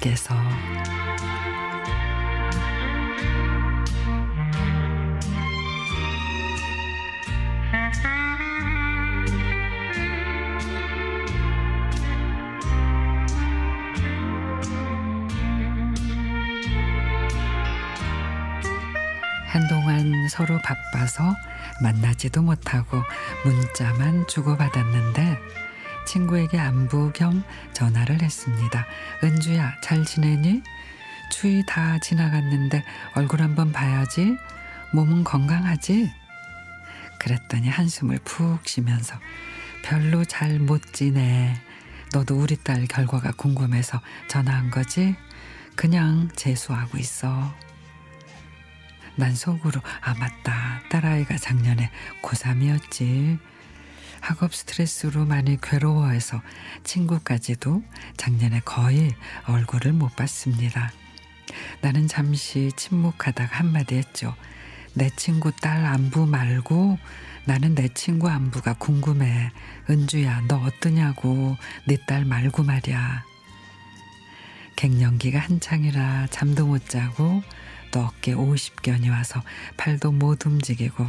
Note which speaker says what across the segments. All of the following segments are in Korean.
Speaker 1: 밖에서. 한동안 서로 바빠서 만나지도 못하고 문자만 주고받았는데 친구에게 안부 겸 전화를 했습니다. 은주야, 잘 지내니? 추위 다 지나갔는데 얼굴 한번 봐야지. 몸은 건강하지? 그랬더니 한숨을 푹 쉬면서 별로 잘 못 지내. 너도 우리 딸 결과가 궁금해서 전화한 거지? 그냥 재수하고 있어. 난 속으로 아 맞다 딸아이가 작년에 고3이었지 학업 스트레스로 많이 괴로워해서 친구까지도 작년에 거의 얼굴을 못 봤습니다. 나는 잠시 침묵하다가 한마디 했죠. 내 친구 딸 안부 말고 나는 내 친구 안부가 궁금해. 은주야 너 어떠냐고 네 딸 말고 말이야. 갱년기가 한창이라 잠도 못 자고 또 어깨 50견이 와서 팔도 못 움직이고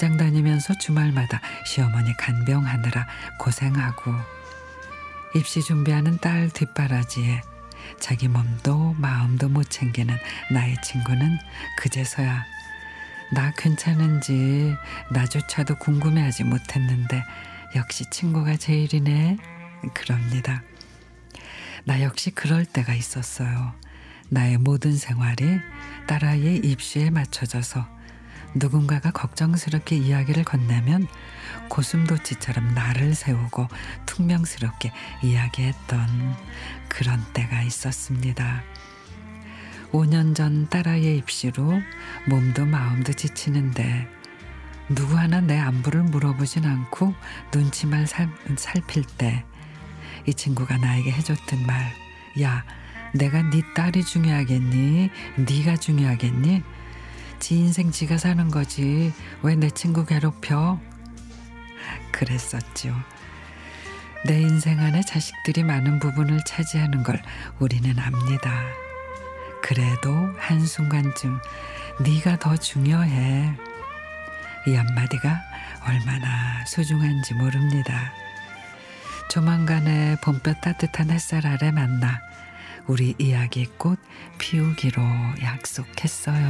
Speaker 1: 직장 다니면서 주말마다 시어머니 간병하느라 고생하고 입시 준비하는 딸 뒷바라지에 자기 몸도 마음도 못 챙기는 나의 친구는 그제서야 나 괜찮은지 나조차도 궁금해하지 못했는데 역시 친구가 제일이네 그럽니다. 나 역시 그럴 때가 있었어요. 나의 모든 생활이 딸아이의 입시에 맞춰져서 누군가가 걱정스럽게 이야기를 건네면 고슴도치처럼 나를 세우고 퉁명스럽게 이야기했던 그런 때가 있었습니다. 5년 전 딸아이의 입시로 몸도 마음도 지치는데 누구 하나 내 안부를 물어보진 않고 눈치만 살, 살필 때 이 친구가 나에게 해줬던 말, 야, 내가 네 딸이 중요하겠니? 네가 중요하겠니? 지 인생 지가 사는 거지. 왜 내 친구 괴롭혀? 그랬었죠. 내 인생 안에 자식들이 많은 부분을 차지하는 걸 우리는 압니다. 그래도 한순간쯤 네가 더 중요해. 이 한마디가 얼마나 소중한지 모릅니다. 조만간에 봄볕 따뜻한 햇살 아래 만나 우리 이야기 꽃 피우기로 약속했어요.